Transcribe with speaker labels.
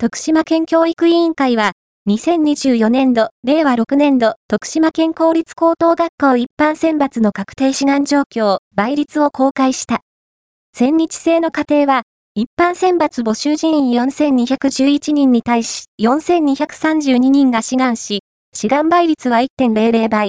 Speaker 1: 徳島県教育委員会は、2024年度、令和6年度、徳島県公立高等学校一般選抜の確定志願状況、倍率を公開した。千日制の家庭は、一般選抜募集人員4211人に対し、4232人が志願し、志願倍率は1.00倍。